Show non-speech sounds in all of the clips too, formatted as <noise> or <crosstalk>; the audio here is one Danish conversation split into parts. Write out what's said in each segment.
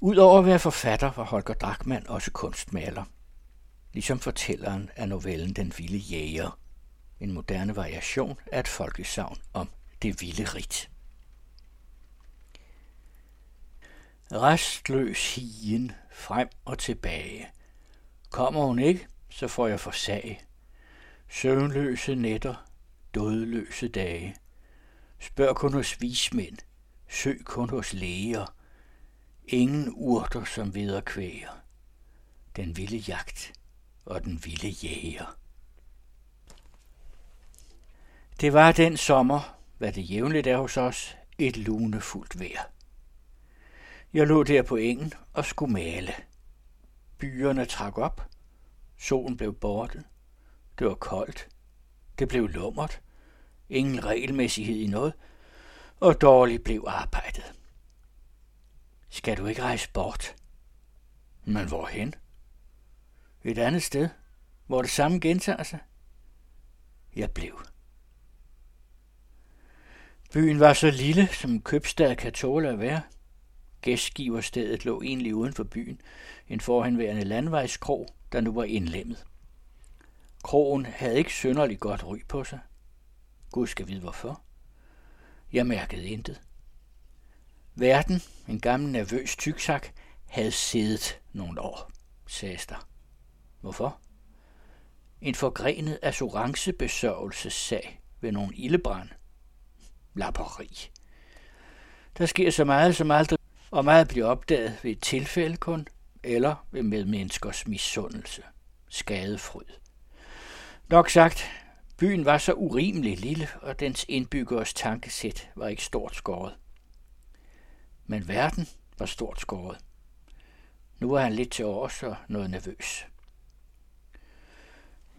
Udover at være forfatter var Holger Drachmann også kunstmaler, ligesom fortælleren af novellen Den Vilde Jæger, en moderne variation af et folkesavn om det vilde rit. Restløs hien frem og tilbage. Kommer hun ikke, så får jeg for sag. Søvnløse nætter, dødløse dage. Spørg kun hos vismænd, søg kun hos læger. Ingen urter som kvæger. Den vilde jagt og den vilde jæger. Det var den sommer, hvad det jævnligt er hos os, et lunefuldt vejr. Jeg lå der på engen og skulle male. Byerne trak op. Solen blev borte. Det var koldt. Det blev lummert. Ingen regelmæssighed i noget. Og dårligt blev arbejdet. Skal du ikke rejse bort? Men hvorhen? Et andet sted, hvor det samme gentager sig. Jeg blev. Byen var så lille, som købstad kan tåle at være – Gæstgiverstedet lå egentlig uden for byen, en forhenværende landvejskrog, der nu var indlemmet. Krogen havde ikke synderligt godt ry på sig. Gud skal vide hvorfor. Jeg mærkede intet. Verden, en gammel nervøs tyksak, havde siddet nogle år, sagde der. Hvorfor? En forgrenet assurancebesørgelsessag ved nogle ildebrand. Lapperi. Der sker så meget, som aldrig og meget bliver opdaget ved et tilfælde kun, eller ved medmenneskers misundelse, skadefryd. Nok sagt, byen var så urimelig lille, og dens indbyggeres tankesæt var ikke stort skåret. Men verden var stort skåret. Nu var han lidt til års og noget nervøs.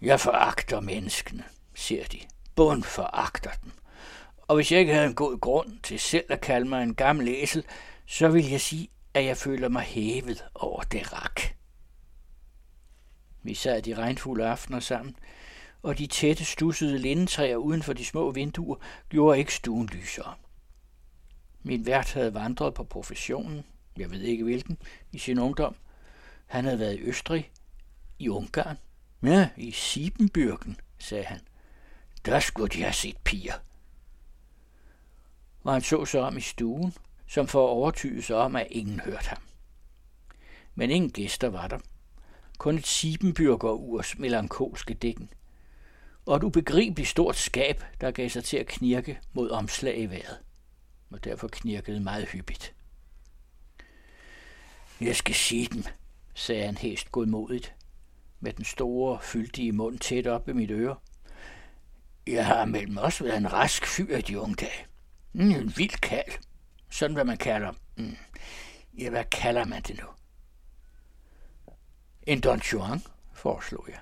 Jeg foragter menneskene, siger de. Bund foragter dem. Og hvis jeg ikke havde en god grund til selv at kalde mig en gammel æsel, så vil jeg sige, at jeg føler mig hævet over det rak. Vi sad de regnfulde aftener sammen, og de tætte, stussede lindetræer uden for de små vinduer gjorde ikke stuen lysere. Min vært havde vandret på professionen, jeg ved ikke hvilken, i sin ungdom. Han havde været i Østrig, i Ungarn. Ja, i Siebenbürgen, sagde han. Der skulle de have set piger. Og han så sig om i stuen, som for at overtyde sig om, at ingen hørte ham. Men ingen gæster var der. Kun et Siebenbürger-urs melankolske dækken. Og et ubegribeligt stort skab, der gav sig til at knirke mod omslag i vejret. Og derfor knirkede meget hyppigt. Jeg skal sige dem, sagde han hæst godmodigt, med den store, fyldige mund tæt op ved mit øre. Jeg har mellem os været en rask fyr i de unge dage. Mm, en vild kald sådan hvad man kalder, mm, ja, hvad kalder man det nu? En Don Juan, foreslog jeg.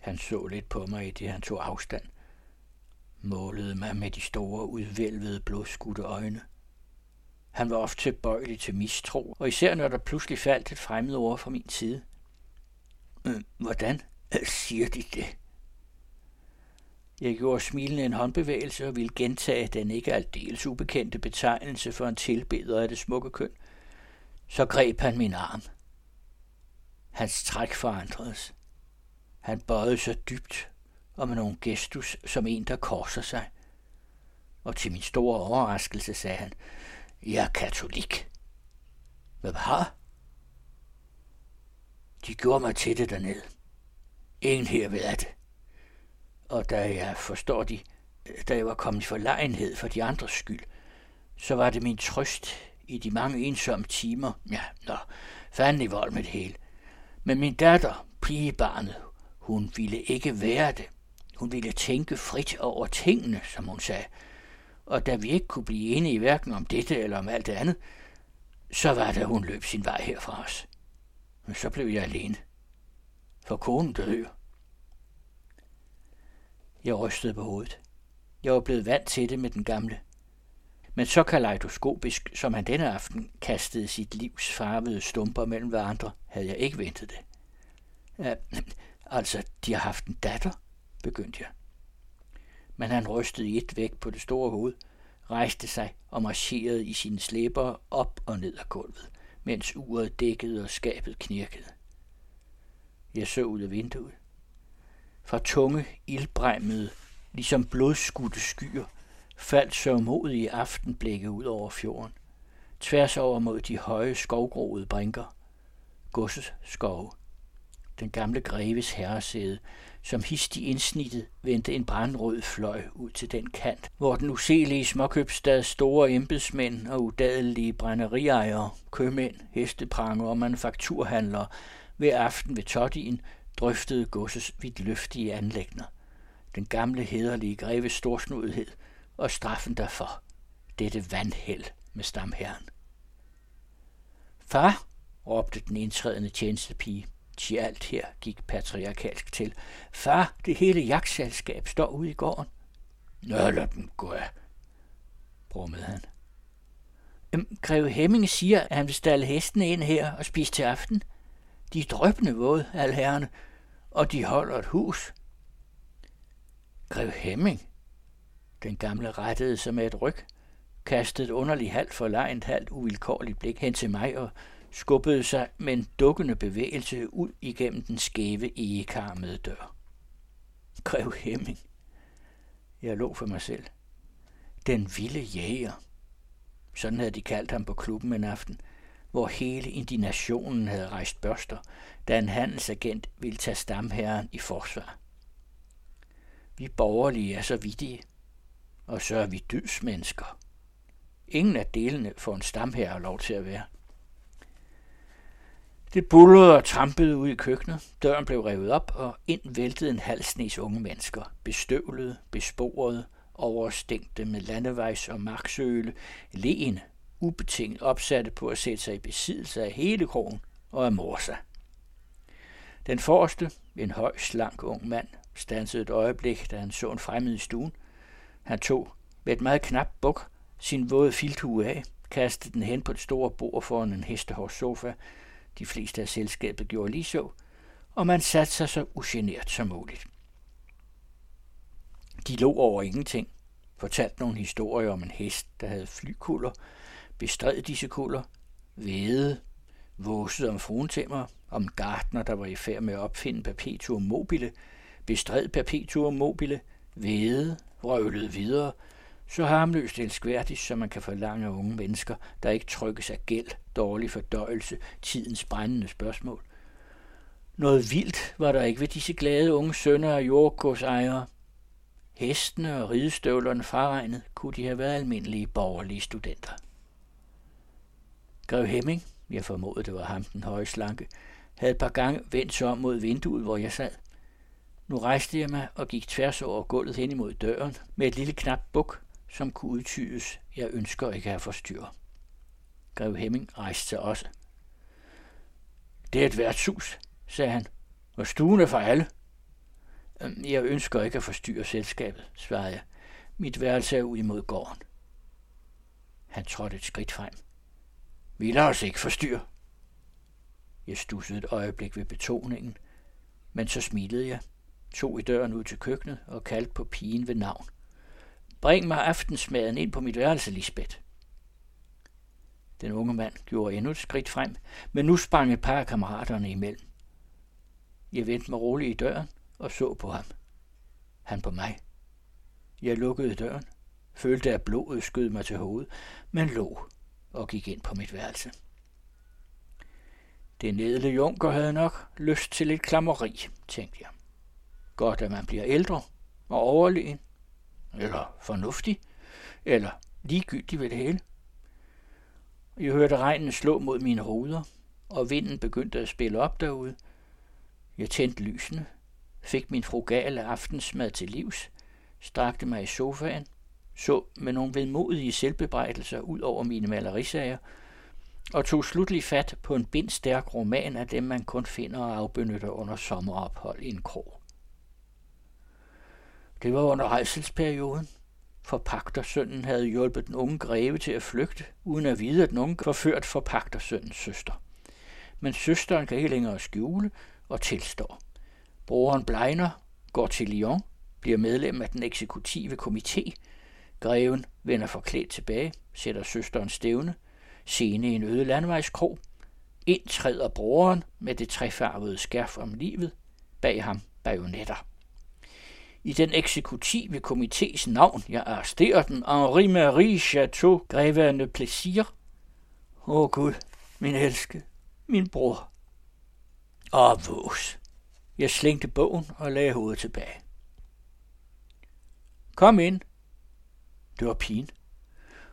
Han så lidt på mig, i det han tog afstand. Målede mig med de store, udvælvede, blodskudte øjne. Han var ofte tilbøjelig til mistro, og især når der pludselig faldt et fremmed ord fra min side. Øh, hvordan siger de det? Jeg gjorde smilende en håndbevægelse og ville gentage den ikke aldeles ubekendte betegnelse for en tilbeder af det smukke køn. Så greb han min arm. Hans træk forandredes. Han bøjede sig dybt og med nogle gestus som en, der korser sig. Og til min store overraskelse sagde han, jeg er katolik. Hvad var? De gjorde mig til det dernede. Ingen her ved at det og da jeg forstår de, da jeg var kommet i forlegenhed for de andres skyld, så var det min trøst i de mange ensomme timer. Ja, nå, fanden i vold med det hele. Men min datter, pigebarnet, hun ville ikke være det. Hun ville tænke frit over tingene, som hun sagde. Og da vi ikke kunne blive enige hverken om dette eller om alt det andet, så var det, hun løb sin vej her fra os. Men så blev jeg alene. For konen døde jeg rystede på hovedet. Jeg var blevet vant til det med den gamle. Men så kaleidoskopisk, som han denne aften kastede sit livs farvede stumper mellem hverandre, havde jeg ikke ventet det. Ja, altså, de har haft en datter, begyndte jeg. Men han rystede i et væk på det store hoved, rejste sig og marcherede i sine slæber op og ned ad gulvet, mens uret dækkede og skabet knirkede. Jeg så ud af vinduet. Fra tunge, ildbræmmede, ligesom blodskudte skyer, faldt sørmodige aftenblikke ud over fjorden, tværs over mod de høje skovgroede brinker, godsets skove. Den gamle greves herresæde, som hist i indsnittet vendte en brandrød fløj ud til den kant, hvor den uselige småkøbstads store embedsmænd og udadelige brænderiejere, købmænd, hestepranger og manufakturhandlere ved aften ved Tottien drøftede godses vidtløftige anlægner. Den gamle hederlige greves storsnudhed og straffen derfor. Dette vandhæld med stamherren. Far, råbte den indtrædende tjenestepige. Til alt her gik patriarkalsk til. Far, det hele jagtselskab står ude i gården. Nå, lad dem gå af, brummede han. Øhm, Greve Hemming siger, at han vil stalle hestene ind her og spise til aften. De er drøbende våde, alherrene, og de holder et hus. Grev Hemming, den gamle rettede sig med et ryg, kastede et underligt halvt forlegent, halvt uvilkårligt blik hen til mig og skubbede sig med en dukkende bevægelse ud igennem den skæve egekarmede dør. Grev Hemming. Jeg lå for mig selv. Den vilde jæger. Sådan havde de kaldt ham på klubben en aften, hvor hele indignationen havde rejst børster, da en handelsagent ville tage stamherren i forsvar. Vi borgerlige er så vidige, og så er vi dydsmennesker. Ingen af delene får en stamherre lov til at være. Det bullede og trampede ud i køkkenet. Døren blev revet op, og ind væltede en halv snes unge mennesker, bestøvlede, besporede, overstængte med landevejs- og marksøle, leende, ubetinget opsatte på at sætte sig i besiddelse af hele krogen og af morsa. Den forreste, en høj, slank ung mand, stansede et øjeblik, da han så en fremmed i stuen. Han tog med et meget knap buk sin våde filthue af, kastede den hen på det store bord foran en hestehårs sofa, de fleste af selskabet gjorde lige så, og man satte sig så ugenert som muligt. De lå over ingenting, fortalte nogle historier om en hest, der havde flykuller, bestred disse kuller, væde, våsede om fruentæmmer, om gartner, der var i færd med at opfinde perpetuum mobile, bestred perpetuum mobile, væde, røvlede videre, så harmløst elskværdigt, som man kan forlange af unge mennesker, der ikke trykkes af gæld, dårlig fordøjelse, tidens brændende spørgsmål. Noget vildt var der ikke ved disse glade unge sønner af jordgodsejere. Hestene og ridestøvlerne farregnet kunne de have været almindelige borgerlige studenter. Grev Hemming, jeg formodede det var ham den høje slanke, havde et par gange vendt sig om mod vinduet, hvor jeg sad. Nu rejste jeg mig og gik tværs over gulvet hen imod døren med et lille knap buk, som kunne udtydes, jeg ønsker ikke at forstyrre. Grev Hemming rejste sig også. Det er et værtshus, sagde han, og stuen er for alle. Øhm, jeg ønsker ikke at forstyrre selskabet, svarede jeg. Mit værelse er ud imod gården. Han trådte et skridt frem. Vi lader os ikke forstyrre. Jeg stussede et øjeblik ved betoningen, men så smilede jeg, tog i døren ud til køkkenet og kaldte på pigen ved navn. Bring mig aftensmaden ind på mit værelse, Lisbeth. Den unge mand gjorde endnu et skridt frem, men nu sprang et par af kammeraterne imellem. Jeg vendte mig roligt i døren og så på ham. Han på mig. Jeg lukkede døren, følte at blodet skød mig til hovedet, men lå og gik ind på mit værelse. Det nedle junker havde nok lyst til lidt klammeri, tænkte jeg. Godt, at man bliver ældre og overlegen, eller fornuftig, eller ligegyldig ved det hele. Jeg hørte regnen slå mod mine ruder, og vinden begyndte at spille op derude. Jeg tændte lysene, fik min frugale aftensmad til livs, strakte mig i sofaen, så med nogle vedmodige selvbebrejdelser ud over mine malerisager, og tog slutlig fat på en bindstærk roman af dem, man kun finder og afbenytter under sommerophold i en krog. Det var under rejselsperioden, for pagtersønnen havde hjulpet den unge greve til at flygte, uden at vide, at den unge forført for pagtersønnens søster. Men søsteren kan ikke længere skjule og tilstår. Broren Bleiner går til Lyon, bliver medlem af den eksekutive komité. Greven vender forklædt tilbage, sætter søsteren stævne, scene i en øde landvejskrog, indtræder broren med det trefarvede skærf om livet, bag ham bajonetter. I den eksekutive komités navn, jeg arresterer den, Henri Marie Chateau, greverne Plaisir. Åh oh Gud, min elske, min bror. Åh, vås. Jeg slængte bogen og lagde hovedet tilbage. Kom ind. Det var pigen.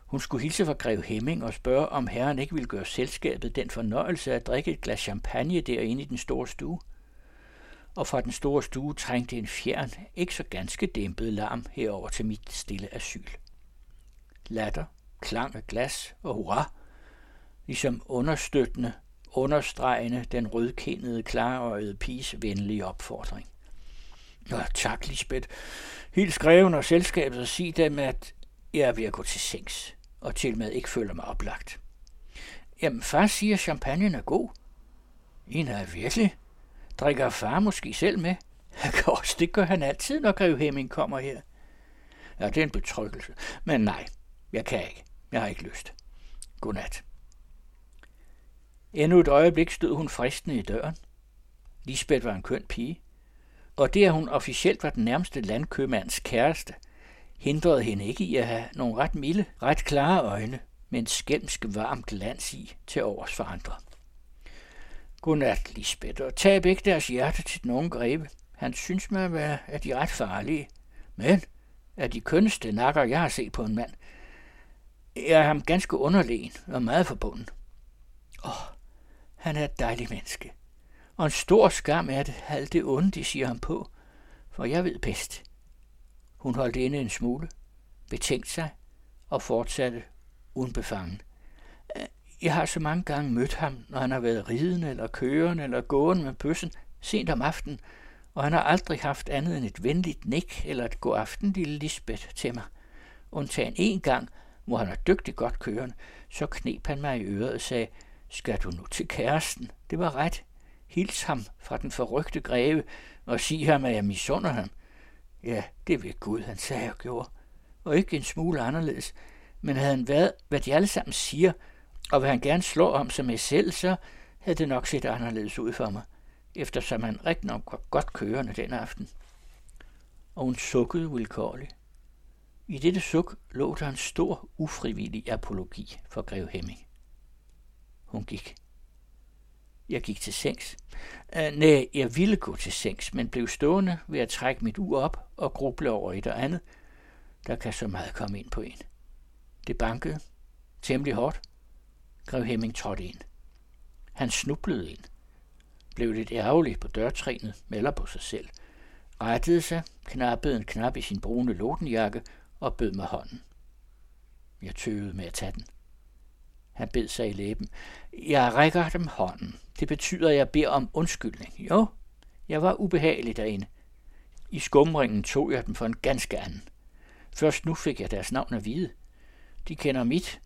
Hun skulle hilse fra Grev Hemming og spørge, om herren ikke ville gøre selskabet den fornøjelse at drikke et glas champagne derinde i den store stue. Og fra den store stue trængte en fjern, ikke så ganske dæmpet larm herover til mit stille asyl. Latter, klang af glas og hurra, ligesom understøttende, understregende den rødkendede, klarøjede piges venlige opfordring. Nå, tak, Lisbeth. Hils skreven og selskabet og sig dem, at jeg er ved at gå til sengs og til med ikke føler mig oplagt. Jamen, far siger, at champagnen er god. En er virkelig. Drikker far måske selv med? Også, det gør han altid, når Grev Hemming kommer her. Ja, det er en betryggelse. Men nej, jeg kan ikke. Jeg har ikke lyst. Godnat. Endnu et øjeblik stod hun fristende i døren. Lisbeth var en køn pige, og det, at hun officielt var den nærmeste landkøbmands kæreste, hindrede hende ikke i at have nogle ret milde, ret klare øjne med en skælmsk varm glans i til overs for andre. Godnat, Lisbeth, og tab ikke deres hjerte til den unge grebe. Han synes mig at være, at de er ret farlige. Men er de kønneste nakker, jeg har set på en mand. Jeg er ham ganske underlegen og meget forbundet. Åh, oh, han er et dejligt menneske. Og en stor skam er det, alt det onde, de siger ham på. For jeg ved bedst. Hun holdt inde en smule, betænkte sig og fortsatte unbefangen. Jeg har så mange gange mødt ham, når han har været ridende eller kørende eller gående med bøssen sent om aftenen, og han har aldrig haft andet end et venligt nik eller et god aften, lille Lisbeth, til mig. Undtagen en gang, hvor han er dygtig godt kørende, så knep han mig i øret og sagde, skal du nu til kæresten? Det var ret. Hils ham fra den forrygte greve og sig ham, at jeg misunder ham. Ja, det ved Gud, han sagde og gjorde. Og ikke en smule anderledes. Men havde han været, hvad de alle sammen siger, og vil han gerne slå om sig med selv, så havde det nok set anderledes ud for mig, eftersom han rigtig nok var godt kørende den aften. Og hun sukkede vilkårligt. I dette suk lå der en stor, ufrivillig apologi for Grev Hemming. Hun gik. Jeg gik til sengs. Uh, nej, jeg ville gå til sengs, men blev stående ved at trække mit ur op og gruble over et og andet. Der kan så meget komme ind på en. Det bankede. Temmelig hårdt. Grev Hemming trådte ind. Han snublede ind. Blev lidt ærgerlig på dørtrinet, melder på sig selv. Rettede sig, knappede en knap i sin brune lotenjakke og bød mig hånden. Jeg tøvede med at tage den. Han bed sig i læben. Jeg rækker dem hånden. Det betyder, at jeg beder om undskyldning. Jo, jeg var ubehagelig derinde. I skumringen tog jeg dem for en ganske anden. Først nu fik jeg deres navn at vide. De kender mit.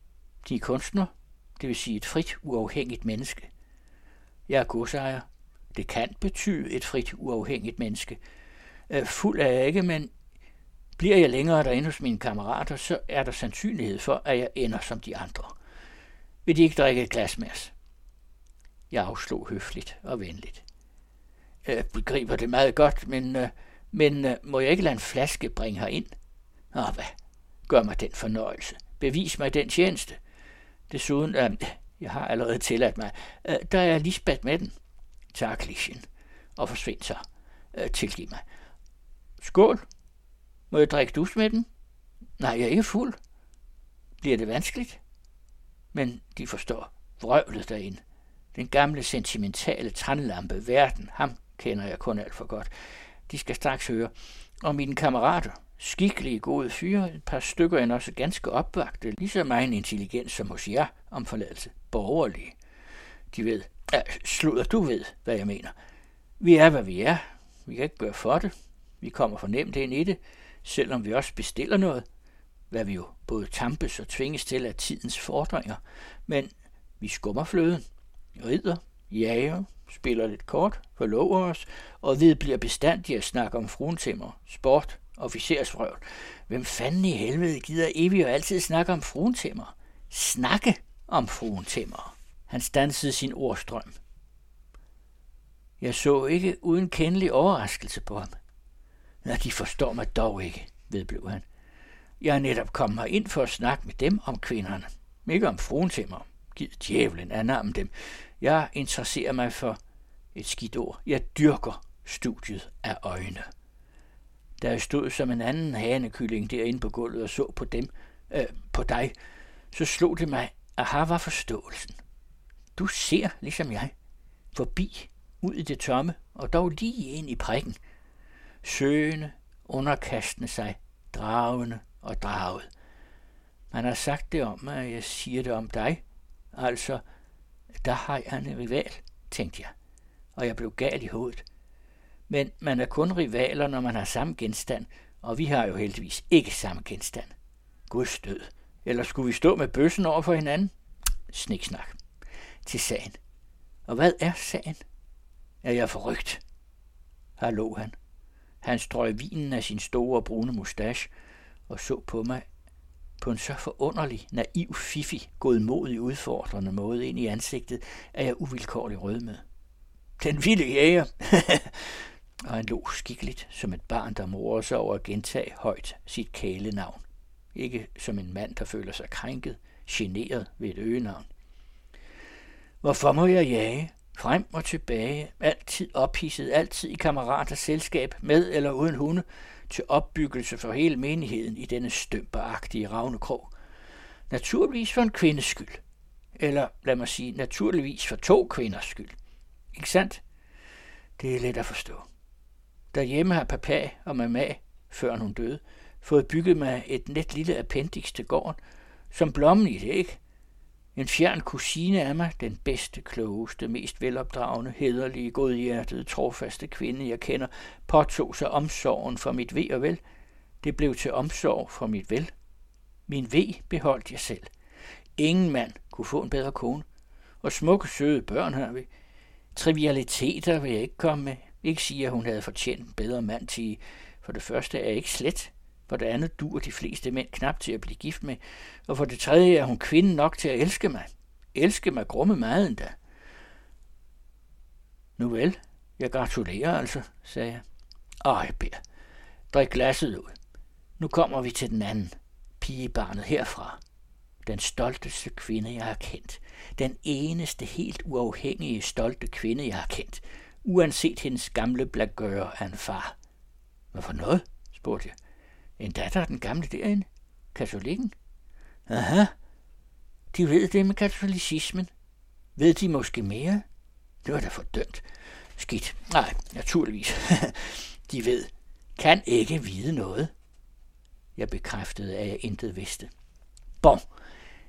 De er kunstner, det vil sige et frit, uafhængigt menneske. Jeg er godsejer. Det kan betyde et frit, uafhængigt menneske. Øh, fuld er jeg ikke, men bliver jeg længere derinde hos mine kammerater, så er der sandsynlighed for, at jeg ender som de andre. Vil de ikke drikke et glas med os? Jeg afslog høfligt og venligt. Jeg begriber det meget godt, men, øh, men må jeg ikke lade en flaske bringe her ind? Nå, hvad? Gør mig den fornøjelse. Bevis mig den tjeneste. Desuden, øh, jeg har allerede tilladt mig, øh, der er Lisbeth med den. Tak, Lisjen. Og forsvind så. Øh, tilgiv mig. Skål. Må jeg drikke dus med den? Nej, jeg er ikke fuld. Bliver det vanskeligt? Men de forstår vrøvlet derinde. Den gamle sentimentale tandlampe verden, ham kender jeg kun alt for godt. De skal straks høre. Og mine kammerater, skikkelige gode fyre, et par stykker end også ganske opvagte, lige så meget intelligens som hos jer om forladelse, borgerlige. De ved, ja, slutter, du ved, hvad jeg mener. Vi er, hvad vi er. Vi kan ikke gøre for det. Vi kommer fornemt ind i det, selvom vi også bestiller noget, hvad vi jo både tampes og tvinges til af tidens fordringer. Men vi skummer fløden, rider, jager, spiller lidt kort, forlover os, og ved bliver bestandig at snakke om fruentimmer, sport, officersfrøvl. Hvem fanden i helvede gider evigt og altid snakke om fruentimmer? Snakke om fruentimmer. Han stansede sin ordstrøm. Jeg så ikke uden kendelig overraskelse på ham. Nå, de forstår mig dog ikke, vedblev han. Jeg er netop kommet her ind for at snakke med dem om kvinderne. Ikke om fruen til mig. Giv djævlen af dem. Jeg interesserer mig for et skidt ord. Jeg dyrker studiet af øjne der stod som en anden hanekylling derinde på gulvet og så på dem, øh, på dig, så slog det mig, at her var forståelsen. Du ser, ligesom jeg, forbi, ud i det tomme, og dog lige ind i prikken. Søgende, underkastende sig, dragende og draget. Man har sagt det om mig, og jeg siger det om dig. Altså, der har jeg en rival, tænkte jeg, og jeg blev gal i hovedet. Men man er kun rivaler, når man har samme genstand, og vi har jo heldigvis ikke samme genstand. Guds død. Eller skulle vi stå med bøssen over for hinanden? Sniksnak. Til sagen. Og hvad er sagen? Er jeg forrygt? Her lå han. Han strøg vinen af sin store brune mustache og så på mig på en så forunderlig, naiv, fifi, godmodig, udfordrende måde ind i ansigtet, at jeg uvilkårligt rød med. Den vilde jæger, <laughs> og han lå skikkeligt som et barn, der morer sig over at gentage højt sit kælenavn. Ikke som en mand, der føler sig krænket, generet ved et øgenavn. Hvorfor må jeg jage? Frem og tilbage, altid ophidset, altid i kammeraters selskab, med eller uden hunde, til opbyggelse for hele menigheden i denne stømperagtige ravnekrog. Naturligvis for en kvindes skyld. Eller lad mig sige, naturligvis for to kvinders skyld. Ikke sandt? Det er let at forstå. Derhjemme har papa og mamma, før hun døde, fået bygget mig et net lille appendix til gården, som blommen i det, ikke? En fjern kusine af mig, den bedste, klogeste, mest velopdragende, hederlige, godhjertede, trofaste kvinde, jeg kender, påtog sig omsorgen for mit ved og vel. Det blev til omsorg for mit vel. Min ved beholdt jeg selv. Ingen mand kunne få en bedre kone. Og smukke, søde børn har vi. Trivialiteter vil jeg ikke komme med. Ikke sige, at hun havde fortjent en bedre mand til. For det første er jeg ikke slet. For det andet duer de fleste mænd knap til at blive gift med. Og for det tredje er hun kvinde nok til at elske mig. Elske mig grumme meget endda. Nu vel, jeg gratulerer altså, sagde jeg. Ej, Per, drik glasset ud. Nu kommer vi til den anden, pigebarnet herfra. Den stolteste kvinde, jeg har kendt. Den eneste helt uafhængige, stolte kvinde, jeg har kendt. Uanset hendes gamle blagøre af en far. Hvad for noget? spurgte jeg. En datter af den gamle derinde? Katolikken? Aha. De ved det med katolicismen. Ved de måske mere? Det var da fordømt. Skidt. Nej, naturligvis. <laughs> de ved. Kan ikke vide noget. Jeg bekræftede, at jeg intet vidste. Bom.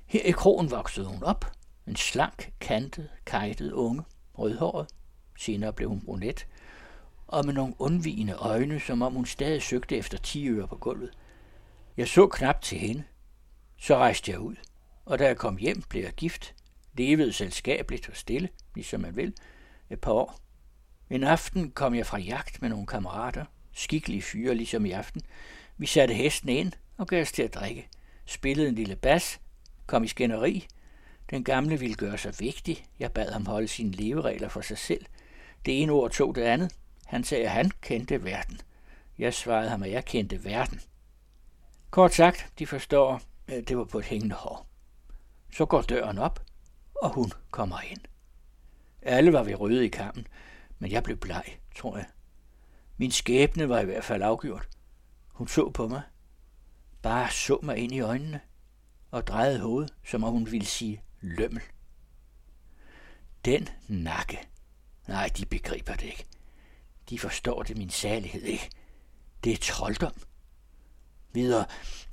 Her i krogen voksede hun op. En slank, kantet, kajtet unge, rødhåret. Senere blev hun brunet og med nogle undvigende øjne, som om hun stadig søgte efter tiøre på gulvet. Jeg så knap til hende. Så rejste jeg ud, og da jeg kom hjem, blev jeg gift, levede selskabeligt og stille, ligesom man vil, et par år. En aften kom jeg fra jagt med nogle kammerater, skikkelige fyre ligesom i aften. Vi satte hesten ind og gav os til at drikke. Spillede en lille bas, kom i skænderi. Den gamle ville gøre sig vigtig. Jeg bad ham holde sine leveregler for sig selv. Det ene ord tog det andet. Han sagde, at han kendte verden. Jeg svarede ham, at jeg kendte verden. Kort sagt, de forstår, at det var på et hængende hår. Så går døren op, og hun kommer ind. Alle var vi røde i kampen, men jeg blev bleg, tror jeg. Min skæbne var i hvert fald afgjort. Hun så på mig, bare så mig ind i øjnene og drejede hovedet, som om hun ville sige lømmel. Den nakke. Nej, de begriber det ikke. De forstår det min særlighed ikke. Det er trolddom. Videre.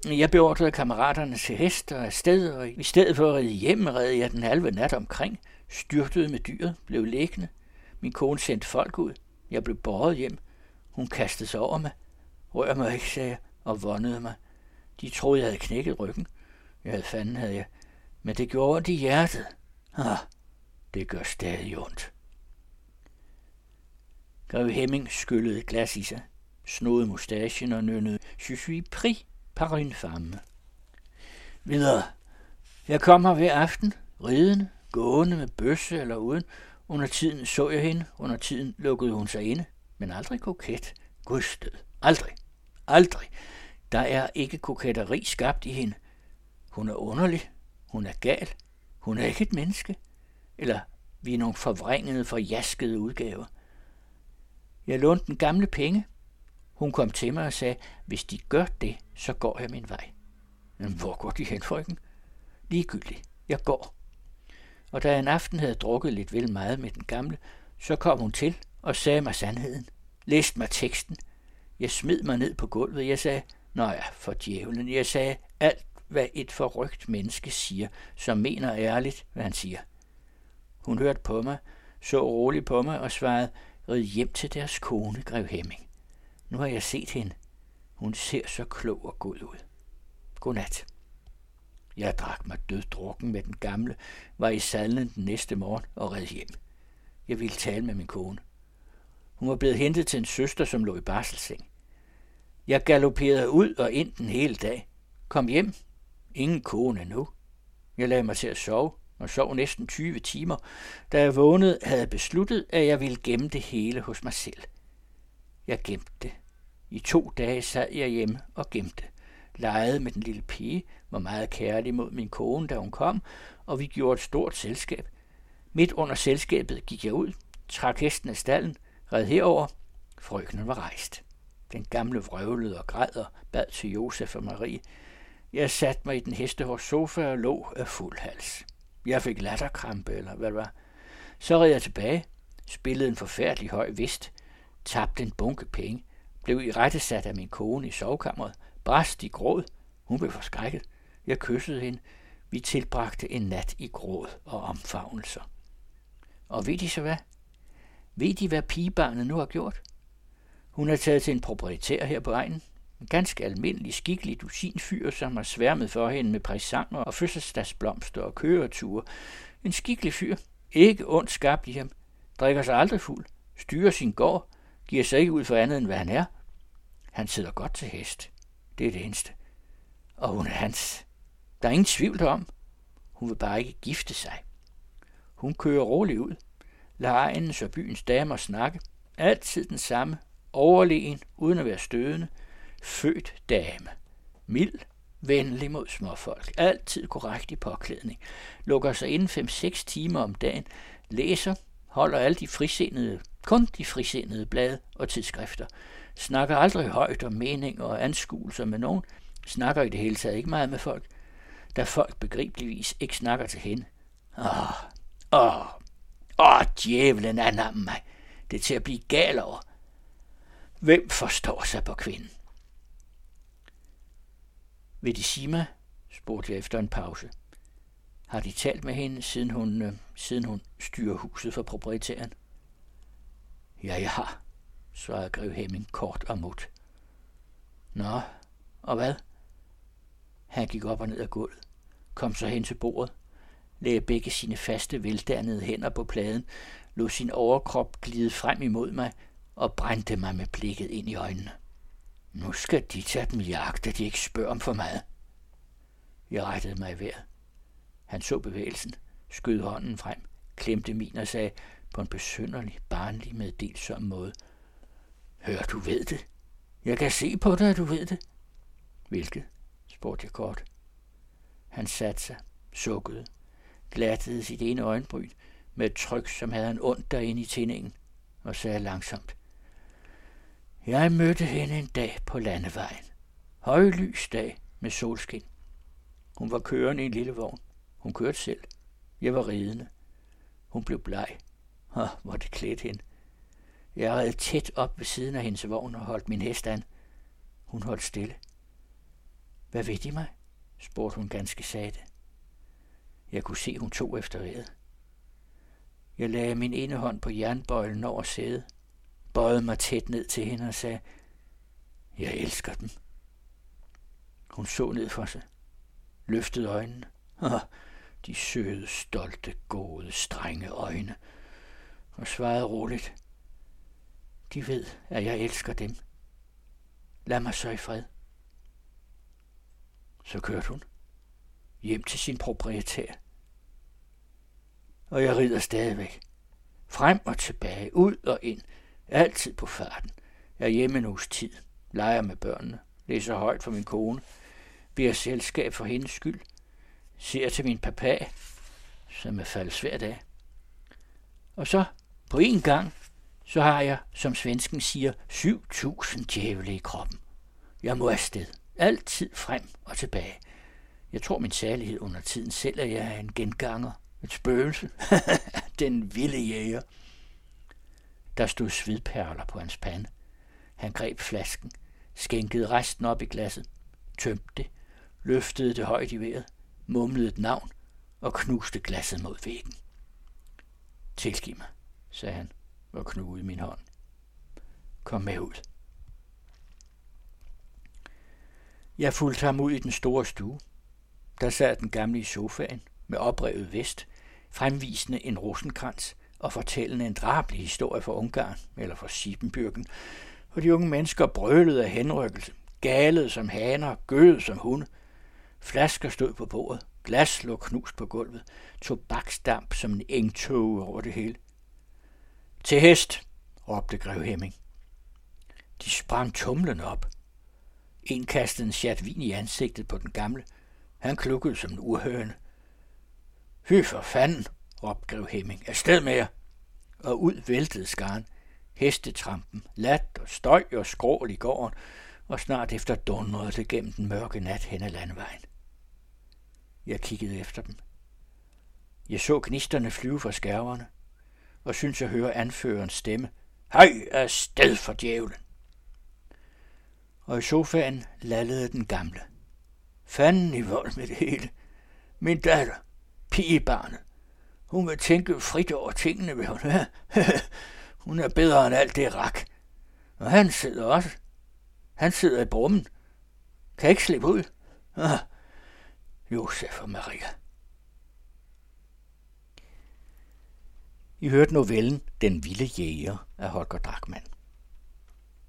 Jeg beordrede kammeraterne til hest og afsted, og i stedet for at ride hjem, red jeg den halve nat omkring, styrtede med dyret, blev liggende. Min kone sendte folk ud. Jeg blev båret hjem. Hun kastede sig over mig. Rør mig ikke, sagde jeg, og vondede mig. De troede, jeg havde knækket ryggen. Jeg havde fanden, havde jeg. Men det gjorde ondt i hjertet. Ah, det gør stadig ondt. Greve Hemming skyllede glas i sig, snod mustachen og nønnede Je suis pris par une femme. Videre. Jeg kom her hver aften, ridende, gående med bøsse eller uden. Under tiden så jeg hende, under tiden lukkede hun sig inde, men aldrig koket. Gudsted. Aldrig. Aldrig. Der er ikke koketteri skabt i hende. Hun er underlig. Hun er gal. Hun er ikke et menneske. Eller vi er nogle forvrængede, forjaskede udgaver. Jeg lånte den gamle penge. Hun kom til mig og sagde, hvis de gør det, så går jeg min vej. Men hvor går de hen, frøken? Ligegyldigt. Jeg går. Og da jeg en aften havde drukket lidt vel meget med den gamle, så kom hun til og sagde mig sandheden. Læste mig teksten. Jeg smed mig ned på gulvet. Jeg sagde, Nå ja, for djævlen. Jeg sagde alt, hvad et forrygt menneske siger, som mener ærligt, hvad han siger. Hun hørte på mig, så roligt på mig og svarede, red hjem til deres kone, Grev Hemming. Nu har jeg set hende. Hun ser så klog og god ud. Godnat. Jeg drak mig døddrukken med den gamle, var i sadlen den næste morgen og red hjem. Jeg ville tale med min kone. Hun var blevet hentet til en søster, som lå i barselseng. Jeg galopperede ud og ind den hele dag. Kom hjem. Ingen kone nu. Jeg lagde mig til at sove og sov næsten 20 timer. Da jeg vågnede, havde jeg besluttet, at jeg ville gemme det hele hos mig selv. Jeg gemte det. I to dage sad jeg hjemme og gemte. Legede med den lille pige, var meget kærlig mod min kone, da hun kom, og vi gjorde et stort selskab. Midt under selskabet gik jeg ud, trak hesten af stallen, red herover. Frøkenen var rejst. Den gamle vrøvlede og græd og bad til Josef og Marie. Jeg satte mig i den hestehårs sofa og lå af fuld hals. Jeg fik latterkrampe, eller hvad det var. Så red jeg tilbage, spillede en forfærdelig høj vist, tabte en bunke penge, blev i rette sat af min kone i sovekammeret, brast i gråd. Hun blev forskrækket. Jeg kyssede hende. Vi tilbragte en nat i gråd og omfavnelser. Og ved de så hvad? Ved de, hvad pigebarnet nu har gjort? Hun er taget til en proprietær her på egnen. En ganske almindelig, skikkelig dusinfyr, som har sværmet for hende med præsanger og fødselsdagsblomster og køreture. En skikkelig fyr. Ikke ondt skabt i ham. Drikker sig aldrig fuld. Styrer sin gård. Giver sig ikke ud for andet, end hvad han er. Han sidder godt til hest. Det er det eneste. Og hun er hans. Der er ingen tvivl om. Hun vil bare ikke gifte sig. Hun kører roligt ud. Lader egenens og byens damer snakke. Altid den samme. Overlegen, uden at være stødende. Født dame. Mild, venlig mod småfolk. Altid korrekt i påklædning. Lukker sig inden 5-6 timer om dagen. Læser, holder alle de frisindede, kun de frisindede blade og tidsskrifter. Snakker aldrig højt om meninger og anskuelser med nogen. Snakker i det hele taget ikke meget med folk. Da folk begribeligvis ikke snakker til hende. Åh, åh, åh, djævlen er mig. Det er til at blive gal over. Hvem forstår sig på kvinden? Vil de sige mig? spurgte jeg efter en pause. Har de talt med hende, siden hun, øh, siden hun styrer huset for proprietæren? Ja, jeg har, svarede Grev Hemming kort og mut. Nå, og hvad? Han gik op og ned ad gulvet, kom så hen til bordet, lagde begge sine faste, veldannede hænder på pladen, lod sin overkrop glide frem imod mig og brændte mig med blikket ind i øjnene. Nu skal de tage dem i jagt, at de ikke spørger om for meget. Jeg rettede mig i vejret. Han så bevægelsen, skød hånden frem, klemte min og sagde på en besynderlig, barnlig meddelsom måde. Hør, du ved det. Jeg kan se på dig, at du ved det. Hvilket? spurgte jeg kort. Han satte sig, sukkede, glattede sit ene øjenbryn med et tryk, som havde en ondt derinde i tændingen, og sagde langsomt. Jeg mødte hende en dag på landevejen. Højlys dag med solskin. Hun var kørende i en lille vogn. Hun kørte selv. Jeg var ridende. Hun blev bleg. Åh, hvor det klædte hende. Jeg red tæt op ved siden af hendes vogn og holdt min hest an. Hun holdt stille. Hvad ved de mig? spurgte hun ganske sagte. Jeg kunne se, hun tog efter redet. Jeg lagde min ene hånd på jernbøjlen over sædet, bøjede mig tæt ned til hende og sagde, jeg elsker den. Hun så ned for sig, løftede øjnene. Åh, de søde, stolte, gode, strenge øjne, og svarede roligt. De ved, at jeg elsker dem. Lad mig så i fred. Så kørte hun hjem til sin proprietær. og jeg rider stadigvæk. Frem og tilbage, ud og ind, altid på farten. Jeg er hjemme en uges tid, leger med børnene, læser højt for min kone, bliver selskab for hendes skyld, ser til min papa, som er faldet svært af. Og så på en gang, så har jeg, som svensken siger, 7.000 djævle i kroppen. Jeg må afsted. Altid frem og tilbage. Jeg tror min særlighed under tiden selv, at jeg er en genganger. Et spøgelse. <laughs> Den vilde jæger. Der stod svedperler på hans pande. Han greb flasken, skænkede resten op i glasset, tømte det, løftede det højt i vejret, mumlede et navn og knuste glasset mod væggen. Tilgiv mig, sagde han og knugede min hånd. Kom med ud. Jeg fulgte ham ud i den store stue. Der sad den gamle i sofaen med oprevet vest, fremvisende en rosenkrans og fortællende en drabelig historie fra Ungarn eller fra Siebenbürgen, og de unge mennesker brølede af henrykkelse, galede som haner, gøede som hunde. Flasker stod på bordet, glas lå knust på gulvet, tobaksdamp som en engtog over det hele. Til hest, råbte grev Hemming. De sprang tumlen op. En kastede en chat vin i ansigtet på den gamle. Han klukkede som en urhøne. Hy for fanden, opgav Hemming. Afsted med jer! Og ud væltede skaren. Hestetrampen, lat og støj og skrål i gården, og snart efter dundrede det gennem den mørke nat hen ad landvejen. Jeg kiggede efter dem. Jeg så gnisterne flyve fra skærverne, og syntes at høre anførerens stemme. Hej sted for djævlen! Og i sofaen lallede den gamle. Fanden i vold med det hele. Min datter, pigebarnet. Hun vil tænke frit over tingene, vil hun. <laughs> hun er bedre end alt det rak. Og han sidder også. Han sidder i brummen. Kan ikke slippe ud. Ah, Josef og Maria. I hørte novellen Den vilde jæger af Holger Drachmann.